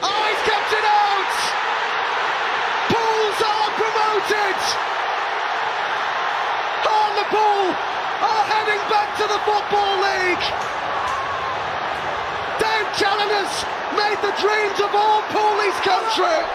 Oh, he's kept it out! Pools are promoted! Are heading back to the Football League! Dave made the dreams of all Poolies country!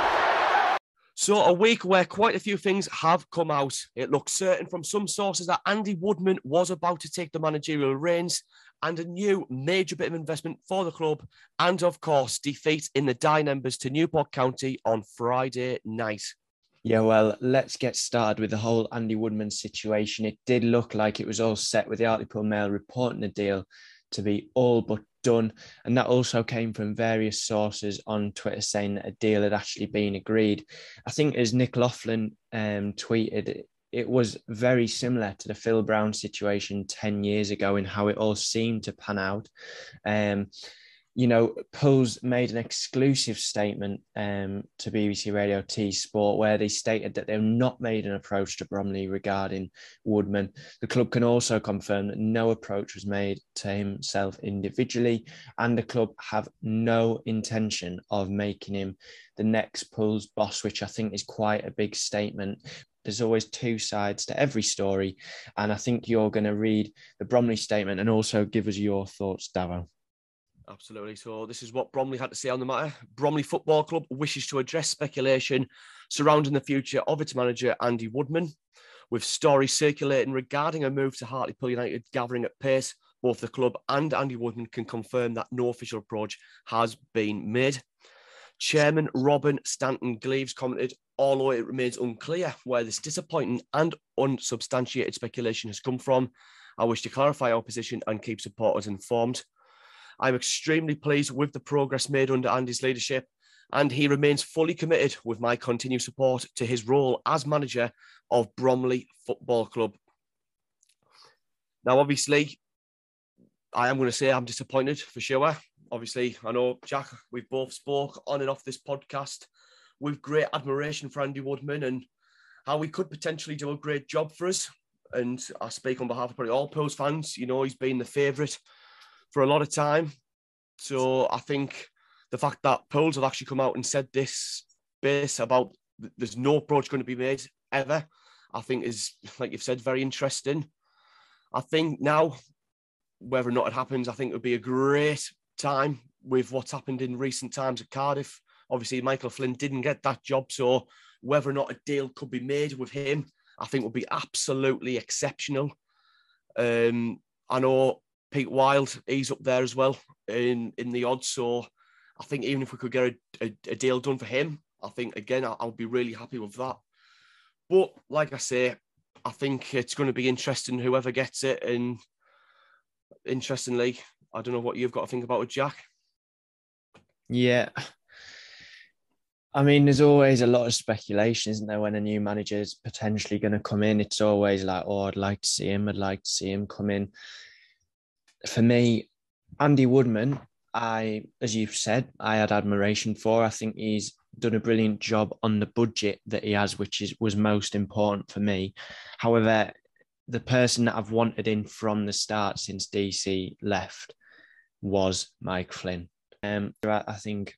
So, a week where quite a few things have come out. It looks certain from some sources that Andy Woodman was about to take the managerial reins and a new major bit of investment for the club. And of course, defeat in the die numbers to Newport County on Friday night. Yeah, well, let's get started with the whole Andy Woodman situation. It did look like it was all set with the Hartlepool Mail reporting the deal to be all but done. And that also came from various sources on Twitter saying that a deal had actually been agreed. I think, as Nick Laughlin um, tweeted, it was very similar to the Phil Brown situation 10 years ago in how it all seemed to pan out. Um, you know, Pools made an exclusive statement um, to BBC Radio Tees Sport where they stated that they've not made an approach to Bromley regarding Woodman. The club can also confirm that no approach was made to himself individually, and the club have no intention of making him the next Pools boss, which I think is quite a big statement. There's always two sides to every story, and I think you're going to read the Bromley statement and also give us your thoughts, Davo. Absolutely. So this is what Bromley had to say on the matter. Bromley Football Club wishes to address speculation surrounding the future of its manager Andy Woodman, with stories circulating regarding a move to Hartlepool United gathering at pace. Both the club and Andy Woodman can confirm that no official approach has been made. Chairman Robin Stanton Gleaves commented, although it remains unclear where this disappointing and unsubstantiated speculation has come from, I wish to clarify our position and keep supporters informed. I'm extremely pleased with the progress made under Andy's leadership, and he remains fully committed with my continued support to his role as manager of Bromley Football Club. Now, obviously, I am going to say I'm disappointed for sure. Obviously, I know Jack, we've both spoke on and off this podcast with great admiration for Andy Woodman and how he could potentially do a great job for us. And I speak on behalf of probably all Pools fans. You know, he's been the favourite for a lot of time. So I think the fact that Pools have actually come out and said this base about there's no approach going to be made ever, I think is, like you've said, very interesting. I think now, whether or not it happens, I think it would be a great time with what's happened in recent times at Cardiff. Obviously, Michael Flynn didn't get that job, so whether or not a deal could be made with him, I think would be absolutely exceptional. Um, I know Pete Wild, he's up there as well in in the odds. So I think even if we could get a, a, a deal done for him, I think again I'll, I'll, be really happy with that. But like I say, I think it's going to be interesting whoever gets it. And interestingly, I don't know what you've got to think about with Jack. Yeah. I mean, there's always a lot of speculation, isn't there, when a new manager is potentially going to come in? It's always like, oh, I'd like to see him. I'd like to see him come in for me, Andy Woodman, I, as you've said, I had admiration for. I think he's done a brilliant job on the budget that he has, which is was most important for me. However, the person that I've wanted in from the start since DC left was Mike Flynn. Um, I think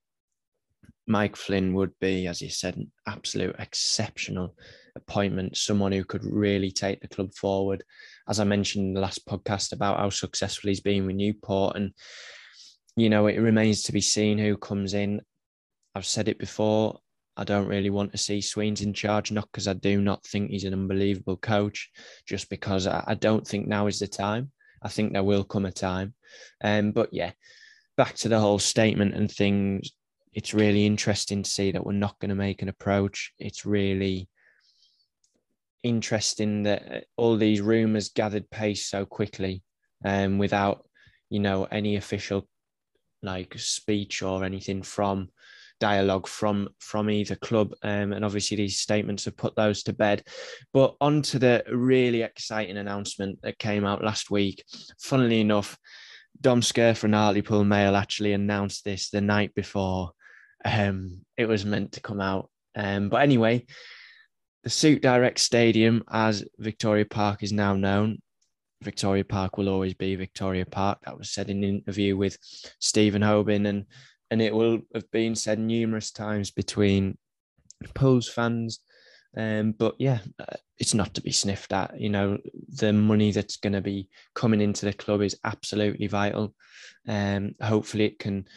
Mike Flynn would be, as you said, an absolute exceptional appointment, someone who could really take the club forward. As I mentioned in the last podcast about how successful he's been with Newport, and you know, it remains to be seen who comes in. I've said it before. I don't really want to see Sweens in charge, not because I do not think he's an unbelievable coach, just because I, I don't think now is the time. I think there will come a time. Um, but yeah, back to the whole statement and things. It's really interesting to see that we're not going to make an approach. It's really interesting that uh, all these rumors gathered pace so quickly um, without, you know, any official like speech or anything from dialogue from from either club um, and obviously these statements have put those to bed. But on to the really exciting announcement that came out last week. Funnily enough Dom Scurr from Hartlepool Mail actually announced this the night before um, it was meant to come out um, but anyway the Suit Direct Stadium, as Victoria Park is now known, Victoria Park will always be Victoria Park. That was said in an interview with Stephen Hobin and and it will have been said numerous times between Pools fans. Um, but yeah, uh, it's not to be sniffed at. You know, the money that's going to be coming into the club is absolutely vital. Um, hopefully, it can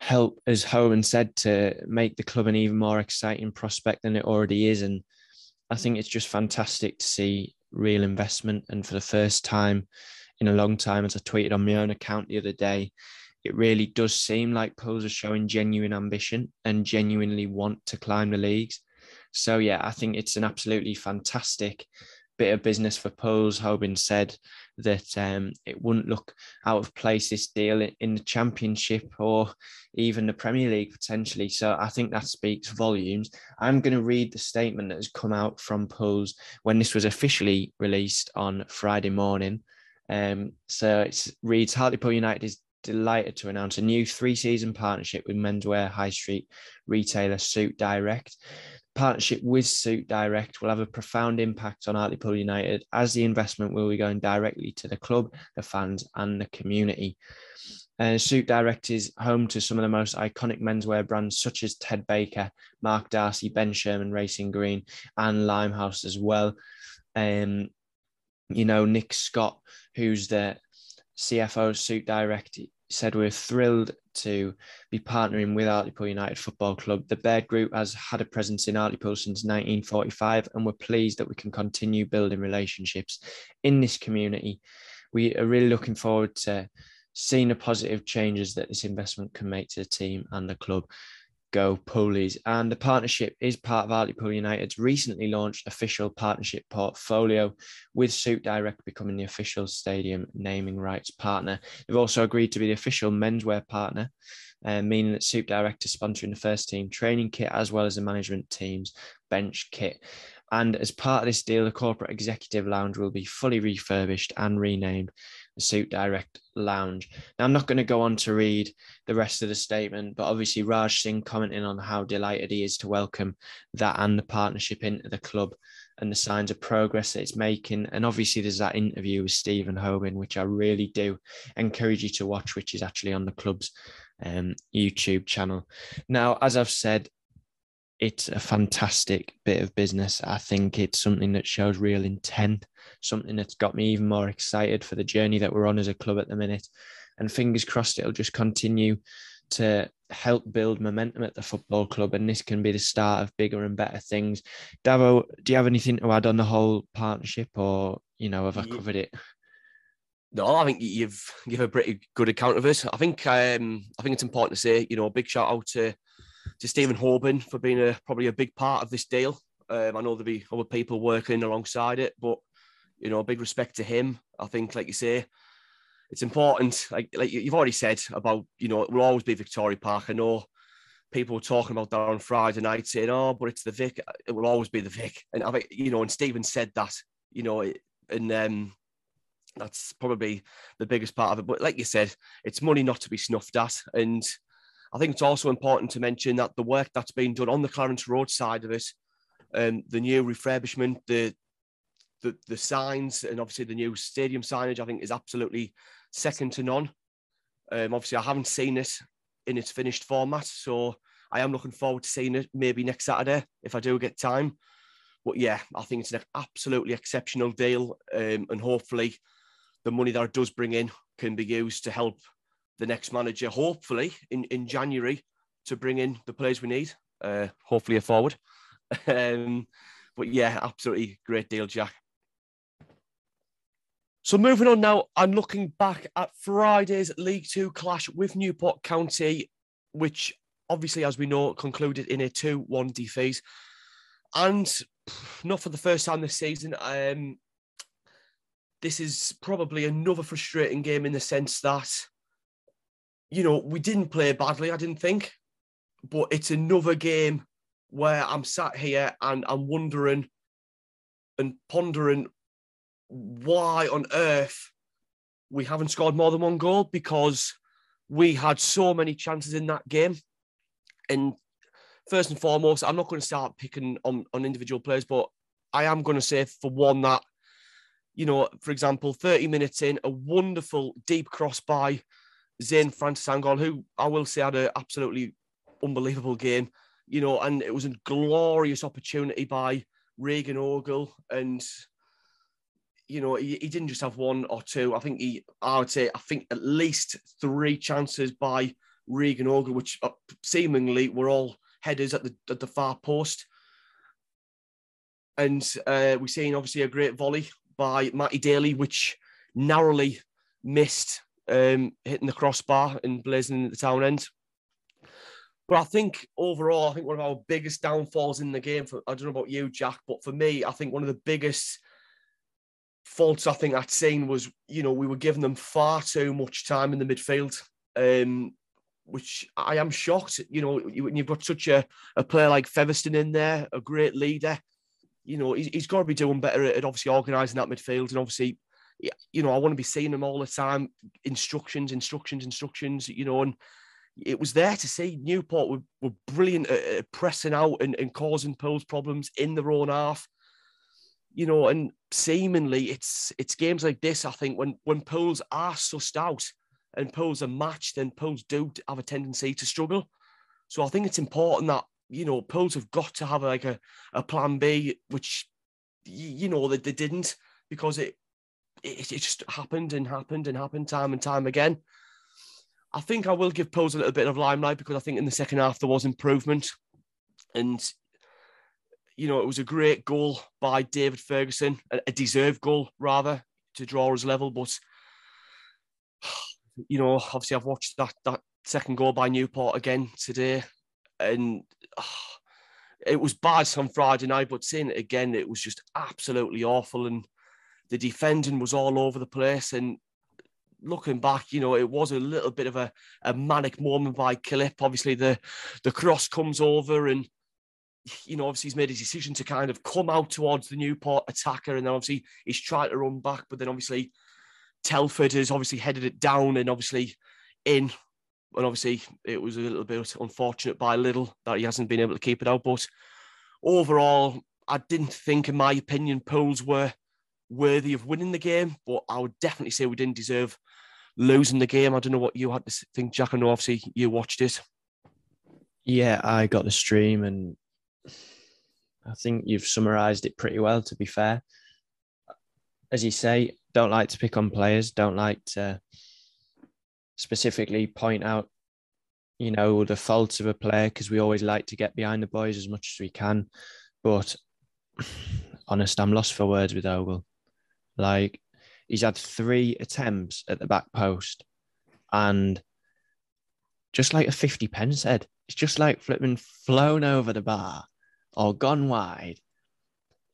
help, as Hoban said, to make the club an even more exciting prospect than it already is. And I think it's just fantastic to see real investment. And for the first time in a long time, as I tweeted on my own account the other day, it really does seem like Pools are showing genuine ambition and genuinely want to climb the leagues. So yeah, I think it's an absolutely fantastic bit of business for Pools. Hoban said that um, it wouldn't look out of place this deal in the Championship or even the Premier League potentially. So I think that speaks volumes. I'm going to read the statement that has come out from Pools when this was officially released on Friday morning. Um, so it reads Hartlepool United is delighted to announce a new three season partnership with menswear high street retailer Suit Direct. Partnership with Suit Direct will have a profound impact on Hartlepool United as the investment will be going directly to the club, the fans, and the community. Uh, Suit Direct is home to some of the most iconic menswear brands such as Ted Baker, Marc Darcy, Ben Sherman Racing Green, and Limehouse as well. Um, you know, Nick Scott, who's the CFO of Suit Direct said we're thrilled to be partnering with Hartlepool United Football Club. The Baird Group has had a presence in Hartlepool since 1945, and we're pleased that we can continue building relationships in this community. We are really looking forward to seeing the positive changes that this investment can make to the team and the club go Poolies. And the partnership is part of Hartlepool United's recently launched official partnership portfolio, with Suit Direct becoming the official stadium naming rights partner. They've also agreed to be the official menswear partner, uh, meaning that Suit Direct is sponsoring the first team training kit as well as the management team's bench kit. And as part of this deal, the corporate executive lounge will be fully refurbished and renamed the Suit Direct Lounge. Now, I'm not going to go on to read the rest of the statement, but obviously, Raj Singh commenting on how delighted he is to welcome that and the partnership into the club and the signs of progress that it's making. And obviously, there's that interview with Stephen Hoban, which I really do encourage you to watch, which is actually on the club's um, YouTube channel. Now, as I've said, it's a fantastic bit of business. I think it's something that shows real intent, something that's got me even more excited for the journey that we're on as a club at the minute. And fingers crossed, it'll just continue to help build momentum at the football club. And this can be the start of bigger and better things. Davo, do you have anything to add on the whole partnership, or, you know, have I covered it? No, I think you've given a pretty good account of it. I think um, I think it's important to say, you know, a big shout out to to Stephen Hoban for being a probably a big part of this deal. Um, I know there'll be other people working alongside it, but you know, big respect to him. I think, like you say, it's important. Like like you've already said about, you know, it will always be Victoria Park. I know people were talking about that on Friday night, saying, "Oh, but it's the Vic. It will always be the Vic." And I think you know, and Stephen said that, you know, and um, that's probably the biggest part of it. But like you said, it's money not to be snuffed at, and I think it's also important to mention that the work that's been done on the Clarence Road side of it, um, the new refurbishment, the, the the signs, and obviously the new stadium signage, I think is absolutely second to none. Um, obviously, I haven't seen it in its finished format, so I am looking forward to seeing it maybe next Saturday if I do get time. But yeah, I think it's an absolutely exceptional deal, um, and hopefully, the money that it does bring in can be used to help the next manager, hopefully in, in January, to bring in the players we need. Uh, hopefully a forward. um, but yeah, absolutely great deal, Jack. So moving on now, I'm looking back at Friday's League Two clash with Newport County, which obviously, as we know, concluded in a 2-1 defeat. And not for the first time this season. Um, this is probably another frustrating game in the sense that you know, we didn't play badly, I didn't think, but it's another game where I'm sat here and I'm wondering and pondering why on earth we haven't scored more than one goal because we had so many chances in that game. And first and foremost, I'm not going to start picking on, on individual players, but I am going to say for one that, you know, for example, 30 minutes in, a wonderful deep cross by Zaine Francis-Angol, who I will say had an absolutely unbelievable game, you know, and it was a glorious opportunity by Reagan Ogle. And, you know, he, he didn't just have one or two. I think he, I would say, I think at least three chances by Reagan Ogle, which uh, seemingly were all headers at the, at the far post. And uh, we've seen obviously a great volley by Matty Daly, which narrowly missed um, hitting the crossbar and blazing at the town end. But I think overall, I think one of our biggest downfalls in the game, for, I don't know about you, Jack, but for me, I think one of the biggest faults I think I'd seen was, you know, we were giving them far too much time in the midfield, um, which I am shocked. You know, when you've got such a, a player like Featherstone in there, a great leader, you know, he's, he's got to be doing better at obviously organising that midfield and obviously you know, I want to be seeing him all the time. Instructions, instructions, instructions, you know, and it was there to see. Newport were, were brilliant at, pressing out and, and causing Pools problems in their own half. You know, and seemingly it's it's games like this, I think, when when Pools are sussed out and Pools are matched, then Pools do have a tendency to struggle. So I think it's important that, you know, Pools have got to have like a, a plan B, which you know that they didn't because it it, it just happened and happened and happened time and time again. I think I will give Pools a little bit of limelight because I think in the second half there was improvement. And, you know, it was a great goal by David Ferguson, a deserved goal rather, to draw us level. But, you know, obviously I've watched that, that second goal by Newport again today. And it was bad on Friday night, but seeing it again, it was just absolutely awful. And the defending was all over the place. And looking back, you know, it was a little bit of a, a manic moment by Killip. Obviously, the the cross comes over and you know, obviously he's made a decision to kind of come out towards the Newport attacker, and then obviously he's tried to run back, but then obviously Telford has obviously headed it down and obviously in, and obviously it was a little bit unfortunate by Little that he hasn't been able to keep it out. But overall, I didn't think, in my opinion, Pools were worthy of winning the game, but I would definitely say we didn't deserve losing the game. I don't know what you had to think, Jack. I know obviously you watched it. Yeah, I got the stream and I think you've summarized it pretty well, to be fair. As you say, don't like to pick on players, don't like to specifically point out, you know, the faults of a player because we always like to get behind the boys as much as we can. But honest, I'm lost for words with Ogle. Like he's had three attempts at the back post and just like a 50 pence head, it's just like flipping flown over the bar or gone wide.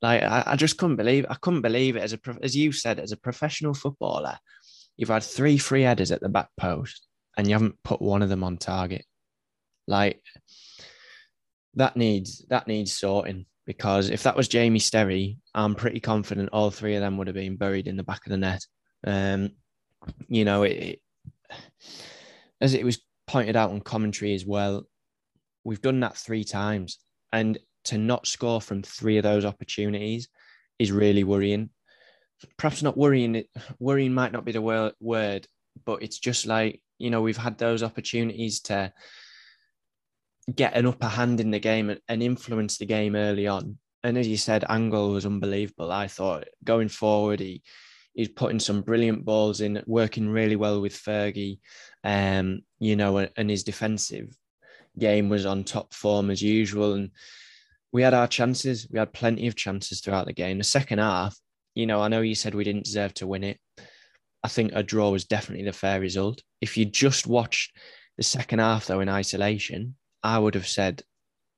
Like I, I just couldn't believe I couldn't believe it as a as you said as a professional footballer, you've had three free headers at the back post and you haven't put one of them on target. Like that needs that needs sorting because if that was Jamie Sterry, I'm pretty confident all three of them would have been buried in the back of the net. Um, you know, it, it, as it was pointed out on commentary as well, we've done that three times, and to not score from three of those opportunities is really worrying. Perhaps not worrying. Worrying might not be the word, but it's just like you know we've had those opportunities to get an upper hand in the game and influence the game early on. And as you said, Angol was unbelievable. I thought going forward, he he's putting some brilliant balls in, working really well with Fergie. Um, you know, and his defensive game was on top form as usual. And we had our chances. We had plenty of chances throughout the game. The second half, you know, I know you said we didn't deserve to win it. I think a draw was definitely the fair result. If you just watched the second half though in isolation, I would have said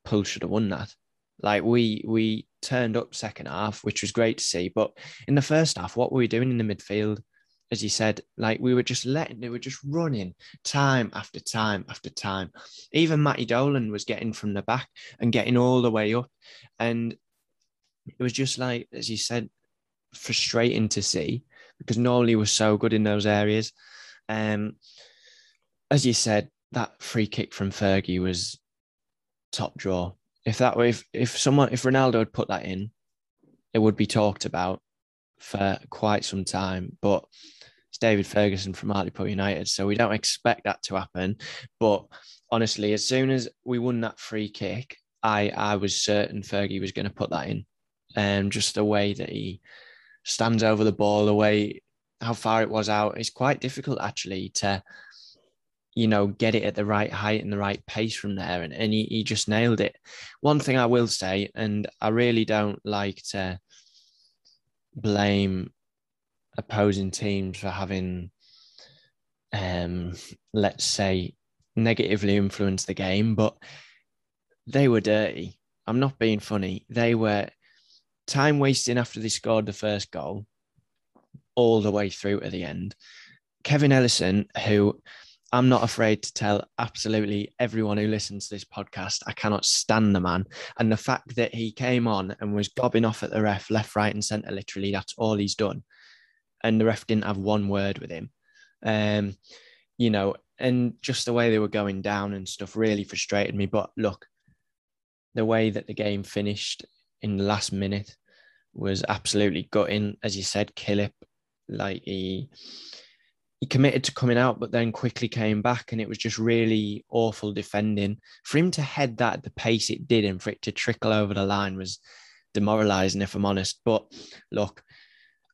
Poole should have won that. Like we we turned up second half, which was great to see. But in the first half, what were we doing in the midfield? As you said, like we were just letting, they were just running time after time after time. Even Matty Dolan was getting from the back and getting all the way up. And it was just like, as you said, frustrating to see because Norley was so good in those areas. Um, as you said, that free kick from Fergie was top draw. If that if if someone if Ronaldo had put that in, it would be talked about for quite some time. But it's David Ferguson from Hartlepool United, so we don't expect that to happen. But honestly, as soon as we won that free kick, I I was certain Fergie was going to put that in, and um, just the way that he stands over the ball, the way how far it was out, it's quite difficult actually to you know, get it at the right height and the right pace from there. And, and he, he just nailed it. One thing I will say, and I really don't like to blame opposing teams for having, um, let's say, negatively influenced the game, but they were dirty. I'm not being funny. They were time wasting after they scored the first goal all the way through to the end. Kevin Ellison, who I'm not afraid to tell absolutely everyone who listens to this podcast I cannot stand the man. And the fact that he came on and was gobbing off at the ref left, right, and centre, literally, that's all he's done. And the ref didn't have one word with him. Um, you know, and just the way they were going down and stuff really frustrated me. But look, the way that the game finished in the last minute was absolutely gutting. As you said, Killip, like he he committed to coming out, but then quickly came back, and it was just really awful defending. For him to head that at the pace it did, and for it to trickle over the line was demoralising, if I'm honest. But look,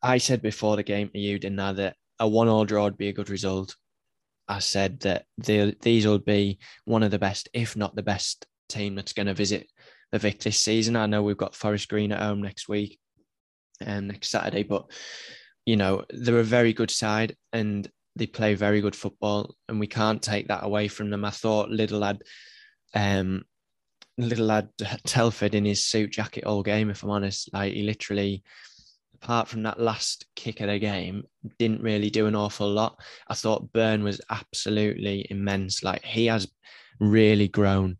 I said before the game to you, didn't I, that a one-all draw would be a good result. I said that the, these will be one of the best, if not the best, team that's going to visit the Vic this season. I know we've got Forest Green at home next week and um, next Saturday, but you know, they're a very good side and they play very good football, and we can't take that away from them. I thought little lad, um, little lad Telford in his suit jacket all game. If I'm honest, like he literally, apart from that last kick of the game, didn't really do an awful lot. I thought Burn was absolutely immense. Like he has really grown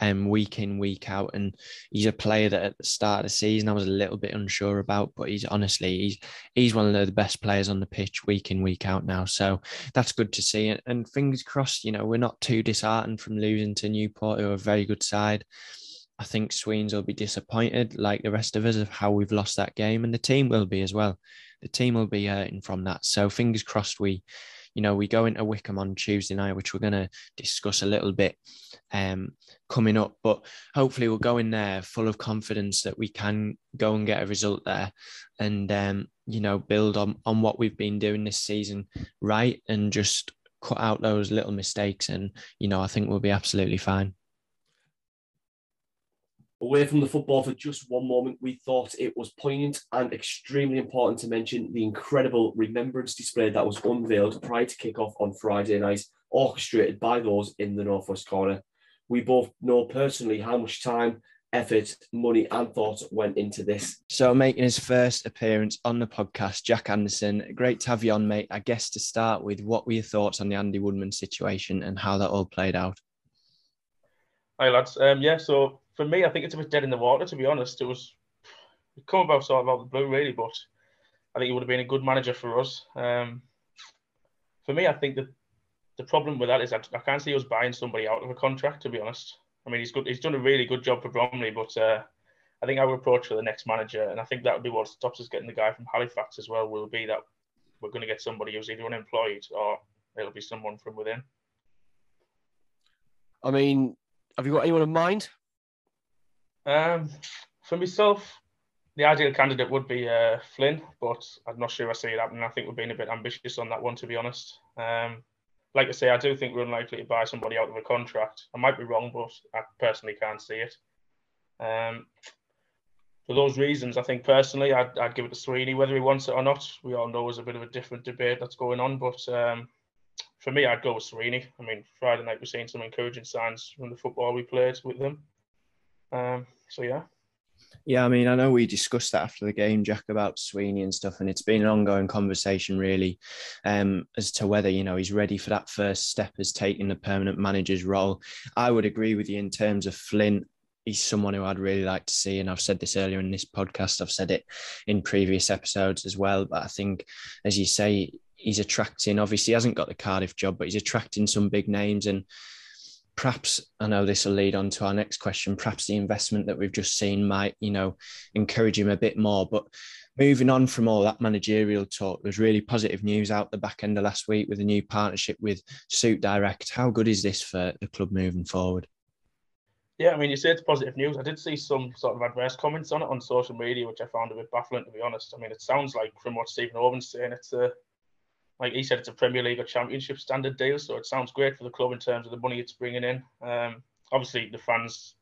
um, week in, week out. And he's a player that at the start of the season I was a little bit unsure about, but he's honestly he's he's one of the best players on the pitch week in, week out now. So that's good to see. And, and fingers crossed, you know, we're not too disheartened from losing to Newport, who are a very good side. I think Sweens will be disappointed, like the rest of us, of how we've lost that game, and the team will be as well. The team will be hurting from that. So fingers crossed we you know, we go into Wycombe on Tuesday night, which we're going to discuss a little bit um, coming up. But hopefully, we'll go in there full of confidence that we can go and get a result there, and um, you know, build on on what we've been doing this season right, and just cut out those little mistakes. And you know, I think we'll be absolutely fine away from the football for just one moment, we thought it was poignant and extremely important to mention the incredible remembrance display that was unveiled prior to kick-off on Friday night, orchestrated by those in the Northwest Corner. We both know personally how much time, effort, money, and thought went into this. So, making his first appearance on the podcast, Jack Anderson, great to have you on, mate. I guess to start with, what were your thoughts on the Andy Woodman situation and how that all played out? Hi, lads. Um, yeah, so for me, I think it's a bit dead in the water. To be honest, it was it come about sort of out of the blue, really. But I think he would have been a good manager for us. Um, for me, I think that the problem with that is I, I can't see us buying somebody out of a contract. To be honest, I mean he's good. He's done a really good job for Bromley, but uh, I think our approach for the next manager, and I think that would be what stops us getting the guy from Halifax as well, will be that we're going to get somebody who's either unemployed or it'll be someone from within. I mean, have you got anyone in mind? Um, for myself, the ideal candidate would be uh, Flynn, but I'm not sure I see it happening. I think we're being a bit ambitious on that one, to be honest. Um, like I say, I do think we're unlikely to buy somebody out of a contract. I might be wrong, but I personally can't see it. Um, for those reasons, I think personally, I'd, I'd give it to Sweeney, whether he wants it or not. We all know there's a bit of a different debate that's going on, but um, for me, I'd go with Sweeney. I mean, Friday night we're seeing some encouraging signs from the football we played with them. Um, so yeah. Yeah, I mean, I know we discussed that after the game, Jack, about Sweeney and stuff, and it's been an ongoing conversation really um, as to whether you know he's ready for that first step as taking the permanent manager's role. I would agree with you in terms of Flynn. He's someone who I'd really like to see, and I've said this earlier in this podcast. I've said it in previous episodes as well. But I think, as you say, he's attracting. Obviously, he hasn't got the Cardiff job, but he's attracting some big names and perhaps I know this will lead on to our next question. Perhaps the investment that we've just seen might, you know, encourage him a bit more. But moving on from all that managerial talk, there's really positive news out the back end of last week with a new partnership with Suit Direct. How good is this for the club moving forward? Yeah, I mean, you say it's positive news. I did see some sort of adverse comments on it on social media, which I found a bit baffling, to be honest. I mean, it sounds like from what Stephen Hoban's saying, it's a like he said, it's a Premier League or Championship standard deal, so it sounds great for the club in terms of the money it's bringing in. Um, obviously, the fans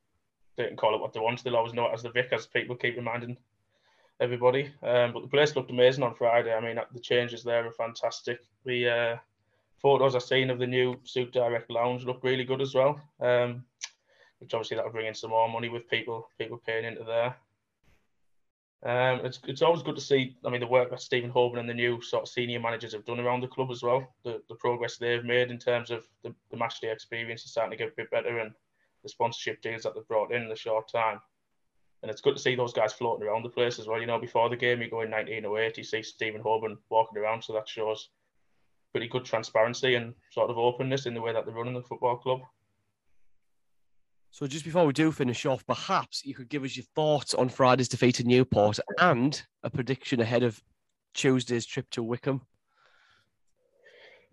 they can call it what they want; they'll always know it as the Vic, as people keep reminding everybody. Um, but the place looked amazing on Friday. I mean, the changes there are fantastic. The uh, photos I've seen of the new Suit Direct Lounge look really good as well. Um, which obviously that'll bring in some more money with people people paying into there. Um, it's, it's always good to see. I mean, the work that Stephen Hoban and the new sort of senior managers have done around the club as well. The, the progress they've made in terms of the, the match day experience is starting to get a bit better, and the sponsorship deals that they've brought in in a short time. And it's good to see those guys floating around the place as well. You know, before the game, you go in 1908, you see Stephen Hoban walking around, so that shows pretty good transparency and sort of openness in the way that they're running the football club. So just before we do finish off, perhaps you could give us your thoughts on Friday's defeat at Newport and a prediction ahead of Tuesday's trip to Wycombe.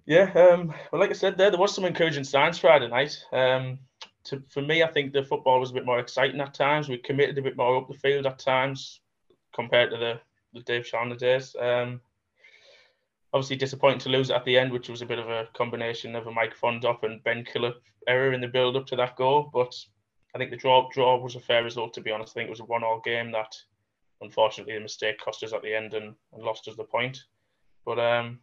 Yeah, um, well, like I said, there there was some encouraging signs Friday night. Um, to, for me, I think the football was a bit more exciting at times. We committed a bit more up the field at times compared to the, the Dave Challinor days. Um, obviously disappointing to lose at the end, which was a bit of a combination of a Mike Fondop and Ben Killip error in the build up to that goal. But I think the draw draw was a fair result to be honest. I think it was a one all game that unfortunately the mistake cost us at the end and, and lost us the point. But um,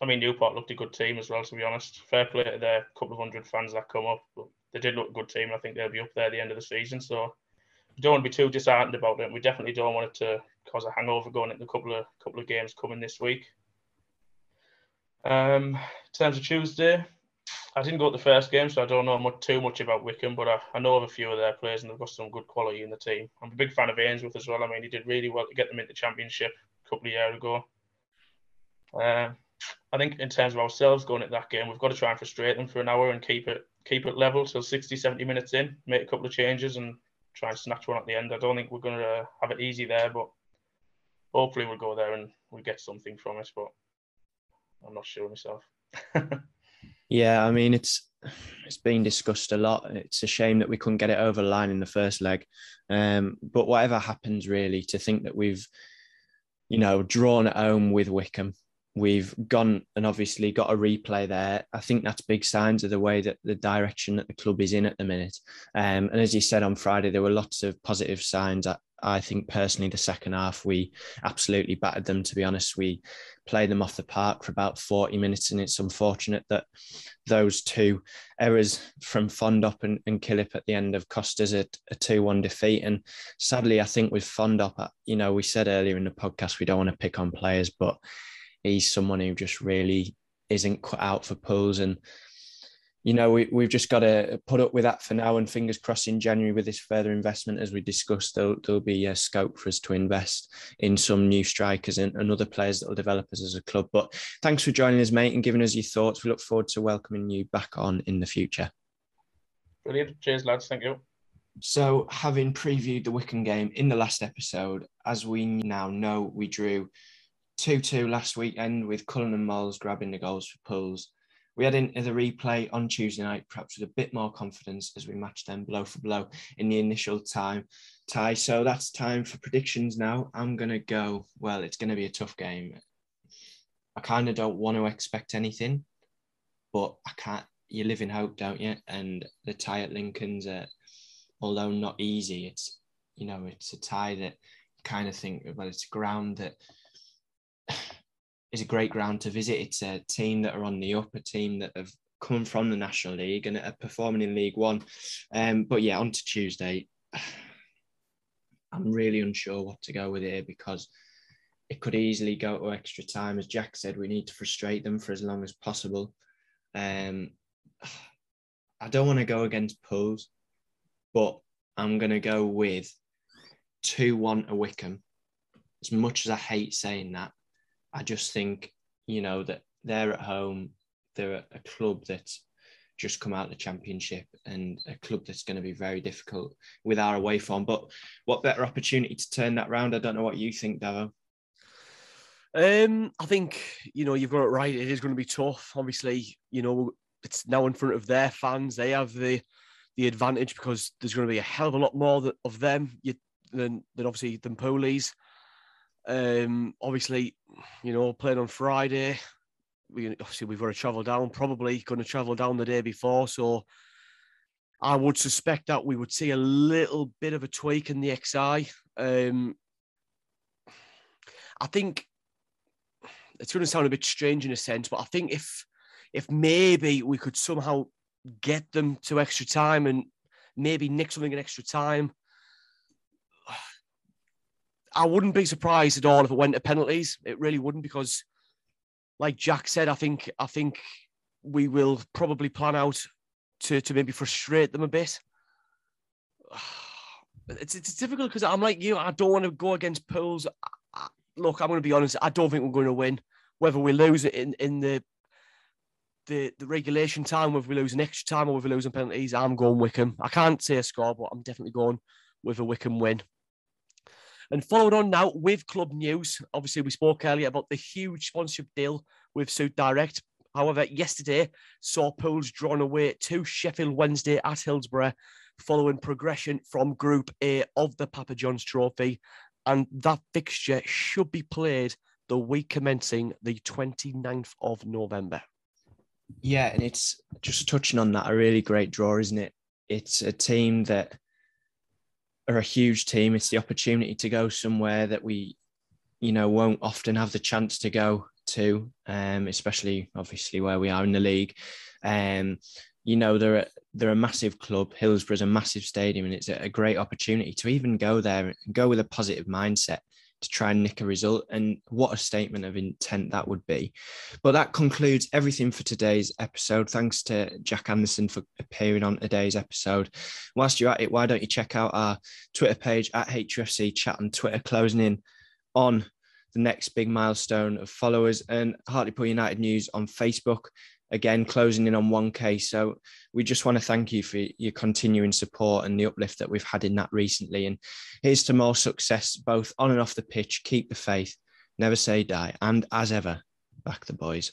I mean Newport looked a good team as well to be honest. Fair play to their couple of hundred fans that come up, but they did look a good team. I think they'll be up there at the end of the season. So we don't want to be too disheartened about it. We definitely don't want it to cause a hangover going into a couple of couple of games coming this week. Um, in terms of Tuesday, I didn't go to the first game, so I don't know much, too much about Wycombe, but I, I know of a few of their players and they've got some good quality in the team. I'm a big fan of Ainsworth as well. I mean, he did really well to get them into the championship a couple of years ago. Uh, I think in terms of ourselves going into that game, we've got to try and frustrate them for an hour and keep it keep it level till 60, 70 minutes in, make a couple of changes and try and snatch one at the end. I don't think we're going to have it easy there, but hopefully we'll go there and we get something from it. But I'm not sure myself. yeah, I mean it's it's been discussed a lot. It's a shame that we couldn't get it over the line in the first leg. Um, but whatever happens, really, to think that we've, you know, drawn at home with Wycombe, we've gone and obviously got a replay there. I think that's big signs of the way that the direction that the club is in at the minute. Um, and as you said on Friday, there were lots of positive signs. I, I think personally, the second half we absolutely battered them. To be honest, we played them off the park for about forty minutes, and it's unfortunate that those two errors from Fondop and, and Killip at the end of cost us a, a two-one defeat. And sadly, I think with Fondop, uh, you know, we said earlier in the podcast we don't want to pick on players, but he's someone who just really isn't cut out for Pools and you know, we, we've just got to put up with that for now. And fingers crossed in January with this further investment, as we discussed, there'll, there'll be a scope for us to invest in some new strikers and, and other players that will develop us as a club. But thanks for joining us, mate, and giving us your thoughts. We look forward to welcoming you back on in the future. Brilliant. Cheers, lads. Thank you. So, having previewed the Wycombe game in the last episode, as we now know, we drew 2 2 last weekend with Cullen and Mols grabbing the goals for Pools we head into the replay on Tuesday night, perhaps with a bit more confidence as we match them blow for blow in the initial time tie. So that's time for predictions now. I'm going to go, well, it's going to be a tough game. I kind of don't want to expect anything, but I can't. You live in hope, don't you? And the tie at Lincoln's, uh, although not easy, it's you know it's a tie that kind of think well, it's ground that is a great ground to visit. It's a team that are on the up, a team that have come from the National League and are performing in League One. Um, but yeah, on to Tuesday. I'm really unsure what to go with here because it could easily go to extra time. As Jack said, we need to frustrate them for as long as possible. Um, I don't want to go against Pools, but I'm going to go with 2 1 to Wycombe. As much as I hate saying that, I just think, you know, that they're at home, they're a club that's just come out of the championship and a club that's going to be very difficult with our away form. But what better opportunity to turn that round? I don't know what you think, Davo. Um, I think you know you've got it right. It is going to be tough. Obviously, you know it's now in front of their fans. They have the the advantage because there's going to be a hell of a lot more of them than than obviously than Poolies. Um, obviously, you know, playing on Friday, we obviously we've got to travel down. Probably going to travel down the day before, so I would suspect that we would see a little bit of a tweak in the XI. Um, I think it's going to sound a bit strange in a sense, but I think if if maybe we could somehow get them to extra time and maybe nick something in extra time, I wouldn't be surprised at all if it went to penalties. It really wouldn't because, like Jack said, I think I think we will probably plan out to to maybe frustrate them a bit. It's it's difficult because I'm like you. I don't want to go against Pools. Look, I'm going to be honest. I don't think we're going to win. Whether we lose it in in the the, the regulation time, whether we lose an extra time or whether we lose in penalties, I'm going Wycombe. I can't say a score, but I'm definitely going with a Wycombe win. And following on now with club news, obviously we spoke earlier about the huge sponsorship deal with Suit Direct. However, yesterday saw Pools drawn away to Sheffield Wednesday at Hillsborough following progression from Group A of the Papa John's Trophy. And that fixture should be played the week commencing the 29th of November. Yeah, and it's just touching on that, a really great draw, isn't it? It's a team that are a huge team. It's the opportunity to go somewhere that we, you know, won't often have the chance to go to, um, especially obviously where we are in the league. Um, you know, they're a, they're a massive club. Hillsborough's a massive stadium, and it's a, a great opportunity to even go there and go with a positive mindset to try and nick a result. And what a statement of intent that would be. But that concludes everything for today's episode. Thanks to Jack Anderson for appearing on today's episode. Whilst you're at it, why don't you check out our Twitter page at HUFC Chat on Twitter, closing in on the next big milestone of followers, and Hartlepool United News on Facebook again closing in on 1k so we just want to thank you for your continuing support and the uplift that we've had in that recently. And here's to more success both on and off the pitch. Keep the faith. Never say die. And as ever back the boys